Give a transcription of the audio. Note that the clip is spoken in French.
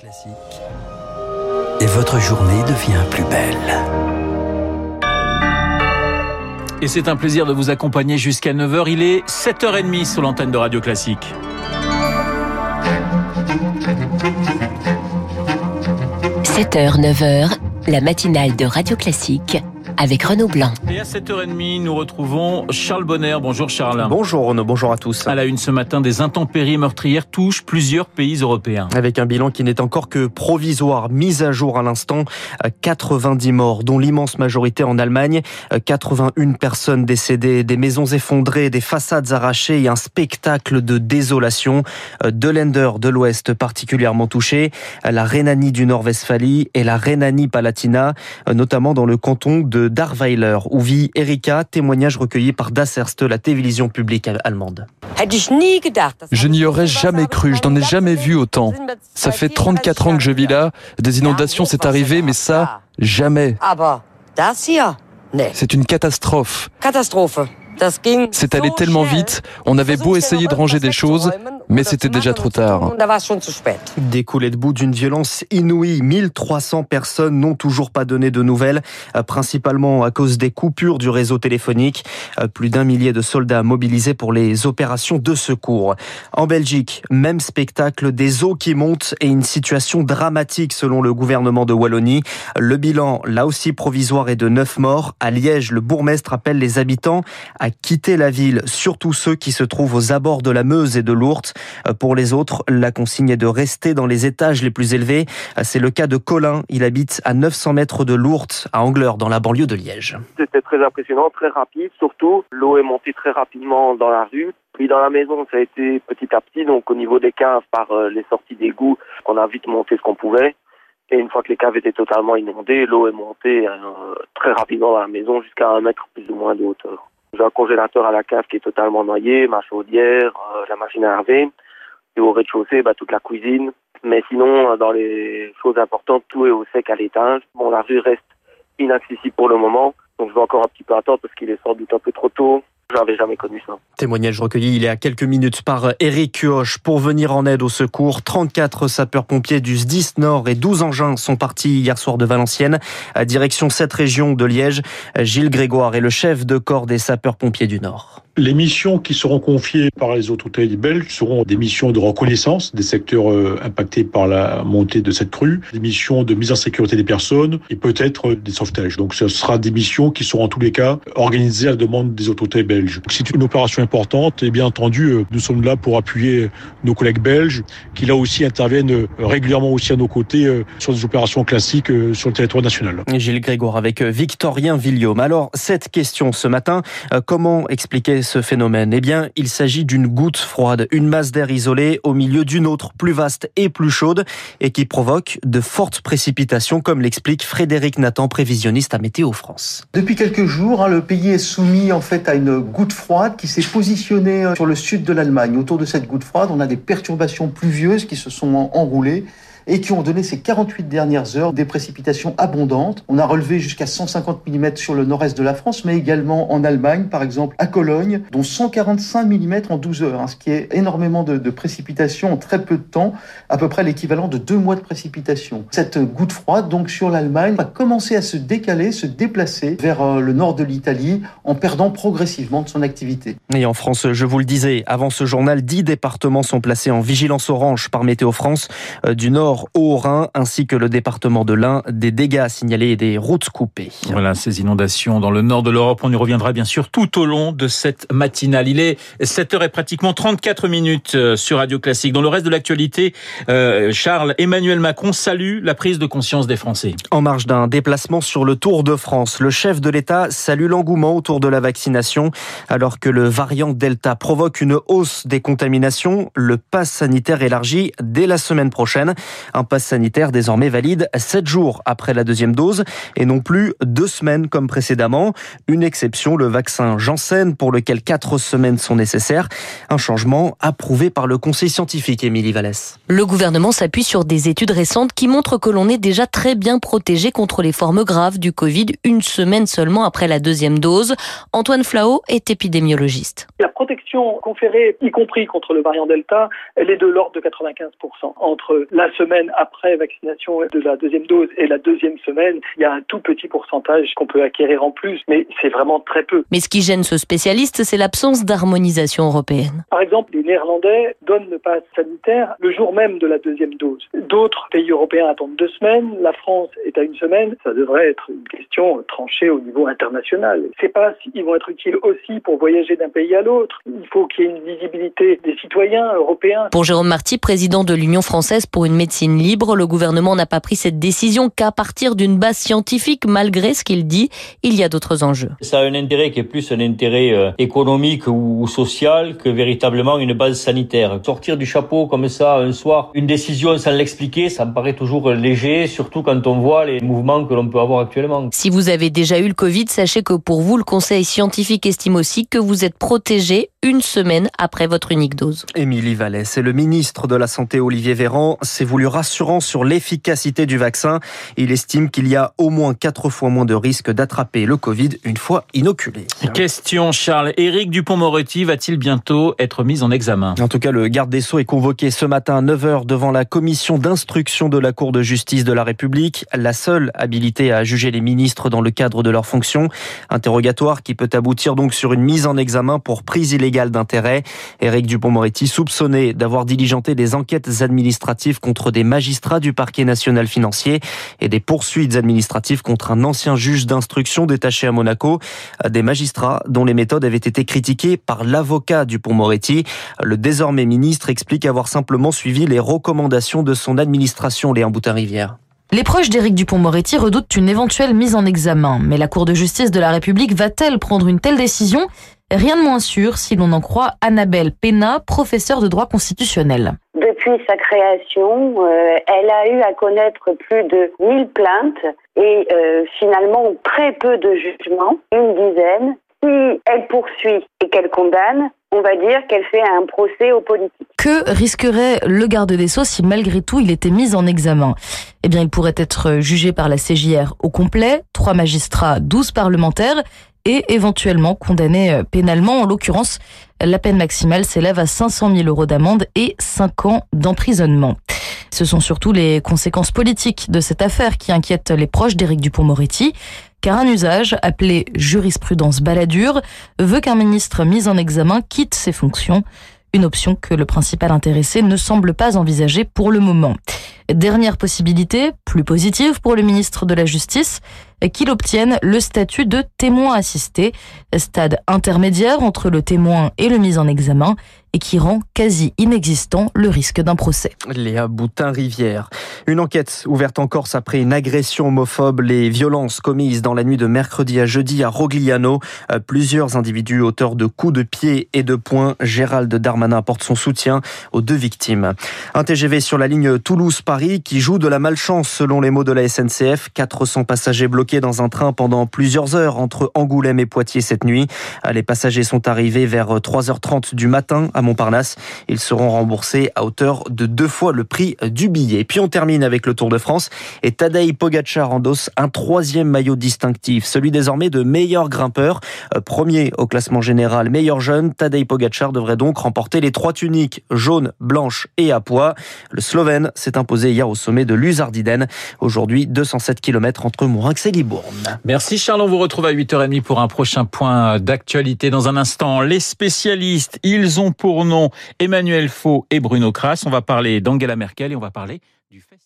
Classique. Et votre journée devient plus belle. Et c'est un plaisir de vous accompagner jusqu'à 9h. Il est 7h30 sur l'antenne de Radio Classique. – 7h, 9h, la matinale de Radio Classique avec Renaud Blanc. Et à 7h30, nous retrouvons Charles Bonner. Bonjour Charles. Bonjour Renaud, bonjour à tous. À la une ce matin, des intempéries meurtrières touchent plusieurs pays européens. Avec un bilan qui n'est encore que provisoire, mis à jour à l'instant, 90 morts, dont l'immense majorité en Allemagne, 81 personnes décédées, des maisons effondrées, des façades arrachées et un spectacle de désolation. De Länder de l'Ouest particulièrement touchés, la Rhénanie du Nord-Westphalie et la Rhénanie-Palatina, notamment dans le canton de Darweiler, où vit Erika, témoignage recueilli par Das Erste, la télévision publique allemande. Je n'y aurais jamais cru, je n'en ai jamais vu autant. Ça fait 34 ans que je vis là, des inondations c'est arrivé, mais ça, jamais. C'est une catastrophe. C'est allé tellement vite, on avait beau essayer de ranger des choses, mais c'était déjà trop tard. Des coulées de boue d'une violence inouïe. 1300 personnes n'ont toujours pas donné de nouvelles, euh, principalement à cause des coupures du réseau téléphonique. Euh, plus d'un millier de soldats mobilisés pour les opérations de secours. En Belgique, même spectacle, des eaux qui montent et une situation dramatique selon le gouvernement de Wallonie. Le bilan, là aussi provisoire, est de 9 morts. À Liège, le bourgmestre appelle les habitants à quitter la ville, surtout ceux qui se trouvent aux abords de la Meuse et de l'Ourthe. Pour les autres, la consigne est de rester dans les étages les plus élevés. C'est le cas de Colin. Il habite à 900 mètres de l'Ourthe, à Angleur, dans la banlieue de Liège. C'était très impressionnant, très rapide. Surtout, l'eau est montée très rapidement dans la rue. Puis dans la maison, ça a été petit à petit. Donc au niveau des caves, par euh, les sorties d'égout, on a vite monté ce qu'on pouvait. Et une fois que les caves étaient totalement inondées, l'eau est montée euh, très rapidement dans la maison jusqu'à un mètre plus ou moins de hauteur. J'ai un congélateur à la cave qui est totalement noyé, ma chaudière, euh, la machine à laver. Et au rez-de-chaussée, bah, toute la cuisine. Mais sinon, euh, dans les choses importantes, tout est au sec à l'étage. Bon, la rue reste inaccessible pour le moment. Donc je vais encore un petit peu attendre parce qu'il est sans doute un peu trop tôt. Témoignage recueilli il y a quelques minutes par Eric Kioch pour venir en aide au secours. 34 sapeurs-pompiers du SDIS Nord et 12 engins sont partis hier soir de Valenciennes à direction cette région de Liège. Gilles Grégoire est le chef de corps des sapeurs-pompiers du Nord. Les missions qui seront confiées par les autorités belges seront des missions de reconnaissance des secteurs euh, impactés par la montée de cette crue, des missions de mise en sécurité des personnes et peut-être des sauvetages. Donc ce sera des missions qui seront en tous les cas organisées à la demande des autorités belges. C'est une opération importante et bien entendu euh, nous sommes là pour appuyer nos collègues belges qui là aussi interviennent euh, régulièrement aussi à nos côtés sur des opérations classiques sur le territoire national. Gilles Grégoire avec Victorien Villiaume. Alors cette question ce matin, comment expliquer ce phénomène? Eh bien, il s'agit d'une goutte froide, une masse d'air isolée au milieu d'une autre plus vaste et plus chaude et qui provoque de fortes précipitations, comme l'explique Frédéric Nathan, prévisionniste à Météo France. Depuis quelques jours, hein, le pays est soumis en fait à une goutte froide qui s'est positionnée euh, sur le sud de l'Allemagne. Autour de cette goutte froide, on a des perturbations pluvieuses qui se sont enroulées et qui ont donné ces 48 dernières heures des précipitations abondantes. On a relevé jusqu'à 150 mm sur le nord-est de la France, mais également en Allemagne, par exemple à Cologne, dont 145 mm en 12 heures, hein, ce qui est énormément de, précipitations en très peu de temps, à peu près l'équivalent de deux mois de précipitations. Cette goutte froide, donc sur l'Allemagne, va commencer à se décaler, se déplacer vers euh, le nord de l'Italie en perdant progressivement de son activité. Et en France, je vous le disais, avant ce journal, 10 départements sont placés en vigilance orange par Météo France, euh, du nord au Rhin, ainsi que le département de l'Ain, des dégâts signalés et des routes coupées. Voilà, ces inondations dans le nord de l'Europe, on y reviendra bien sûr tout au long de cette matinale. Il est 7h et pratiquement 34 minutes euh, sur Radio Classique. Dans le reste de l'actualité, euh, Charles, Emmanuel Macron salue la prise de conscience des Français. En marge d'un déplacement sur le Tour de France, le chef de l'État salue l'engouement autour de la vaccination. Alors que le variant Delta provoque une hausse des contaminations, le pass sanitaire élargi dès la semaine prochaine. Un pass sanitaire désormais valide 7 jours après la deuxième dose et non plus deux semaines comme précédemment. Une exception, le vaccin Janssen pour lequel 4 semaines sont nécessaires. Un changement approuvé par le conseil scientifique, Émilie Vallès. Le gouvernement s'appuie sur des études récentes qui montrent que l'on est déjà très bien protégé contre les formes graves du Covid une semaine seulement après la deuxième dose. Antoine Flao est épidémiologiste. La protection conférée, y compris contre le variant Delta, elle est de l'ordre de 95% entre la semaine semaine après vaccination de la deuxième dose et la deuxième semaine, il y a un tout petit pourcentage qu'on peut acquérir en plus, mais c'est vraiment très peu. Mais ce qui gêne ce spécialiste, c'est l'absence d'harmonisation européenne. Par exemple, les Néerlandais donnent le pass sanitaire le jour même de la deuxième dose. D'autres pays européens attendent deux semaines, la France est à une semaine. Ça devrait être une question tranchée au niveau international. Ces passes, ils vont être utiles aussi pour voyager d'un pays à l'autre. Il faut qu'il y ait une visibilité des citoyens européens. Pour Jérôme Marty, président de l'Union française pour une médecine libre, le gouvernement n'a pas pris cette décision qu'à partir d'une base scientifique, malgré ce qu'il dit, il y a d'autres enjeux. Ça a un intérêt qui est plus un intérêt euh, économique ou social que véritablement une base sanitaire. Sortir du chapeau comme ça un soir, une décision sans l'expliquer, ça me paraît toujours léger, surtout quand on voit les mouvements que l'on peut avoir actuellement. Si vous avez déjà eu le Covid, sachez que pour vous, le Conseil scientifique estime aussi que vous êtes protégé une semaine après votre unique dose. Émilie Vallès et le ministre de la Santé Olivier Véran s'est voulu rassurant sur l'efficacité du vaccin. Il estime qu'il y a au moins quatre fois moins de risques d'attraper le Covid une fois inoculé. Question Charles, Éric Dupont-Moretti va-t-il bientôt être mis en examen? En tout cas, le garde des Sceaux est convoqué ce matin à 9h devant la commission d'instruction de la Cour de justice de la République, la seule habilité à juger les ministres dans le cadre de leurs fonctions. Interrogatoire qui peut aboutir donc sur une mise en examen pour prise illégale d'intérêt. Éric Dupont-Moretti soupçonné d'avoir diligenté des enquêtes administratives contre des magistrats du parquet national financier et des poursuites administratives contre un ancien juge d'instruction détaché à Monaco. Des magistrats dont les méthodes avaient été critiquées par l'avocat Dupont-Moretti. Le désormais ministre explique avoir simplement suivi les recommandations de son administration, Léon Boutin-Rivière. Les proches d'Éric Dupont-Moretti redoutent une éventuelle mise en examen, mais la Cour de justice de la République va-t-elle prendre une telle décision? Rien de moins sûr si l'on en croit Annabelle Pena, professeure de droit constitutionnel. Depuis sa création, euh, elle a eu à connaître plus de 1000 plaintes et euh, finalement très peu de jugements, une dizaine. Si elle poursuit et qu'elle condamne, on va dire qu'elle fait un procès aux politiques. Que risquerait le garde des Sceaux si malgré tout il était mis en examen? Eh bien, il pourrait être jugé par la CJR au complet, trois magistrats, douze parlementaires et éventuellement condamné euh, pénalement. En l'occurrence, la peine maximale s'élève à 500 000 euros d'amende et 5 ans d'emprisonnement. Ce sont surtout les conséquences politiques de cette affaire qui inquiètent les proches d'Éric Dupont-Moretti car un usage appelé jurisprudence baladure veut qu'un ministre mis en examen quitte ses fonctions, une option que le principal intéressé ne semble pas envisager pour le moment. Dernière possibilité, plus positive pour le ministre de la Justice, qu'il obtienne le statut de témoin assisté, stade intermédiaire entre le témoin et le mis en examen, et qui rend quasi inexistant le risque d'un procès. Léa Boutin-Rivière. Une enquête ouverte en Corse après une agression homophobe, les violences commises dans la nuit de mercredi à jeudi à Rogliano. Euh, plusieurs individus auteurs de coups de pied et de poing. Gérald Darmanin apporte son soutien aux deux victimes. Un TGV sur la ligne Toulouse-Paris qui joue de la malchance selon les mots de la SNCF. 400 passagers bloqués dans un train pendant plusieurs heures entre Angoulême et Poitiers cette nuit. Les passagers sont arrivés vers 3h30 du matin à Montparnasse. Ils seront remboursés à hauteur de deux fois le prix du billet. Puis on termine avec le Tour de France et Tadej Pogacar endosse un troisième maillot distinctif, celui désormais de meilleur grimpeur. Euh, premier au classement général, meilleur jeune, Tadej Pogacar devrait donc remporter les trois tuniques jaune, blanche et à poids. Le Slovène s'est imposé hier au sommet de l'Uzardiden. Aujourd'hui, 207 km entre Mourinx et Libourne. Merci Charles, on vous retrouve à 8h30 pour un prochain point d'actualité. Dans un instant, les spécialistes, ils ont pour nom Emmanuel Faux et Bruno Kras. On va parler d'Angela Merkel et on va parler du festival.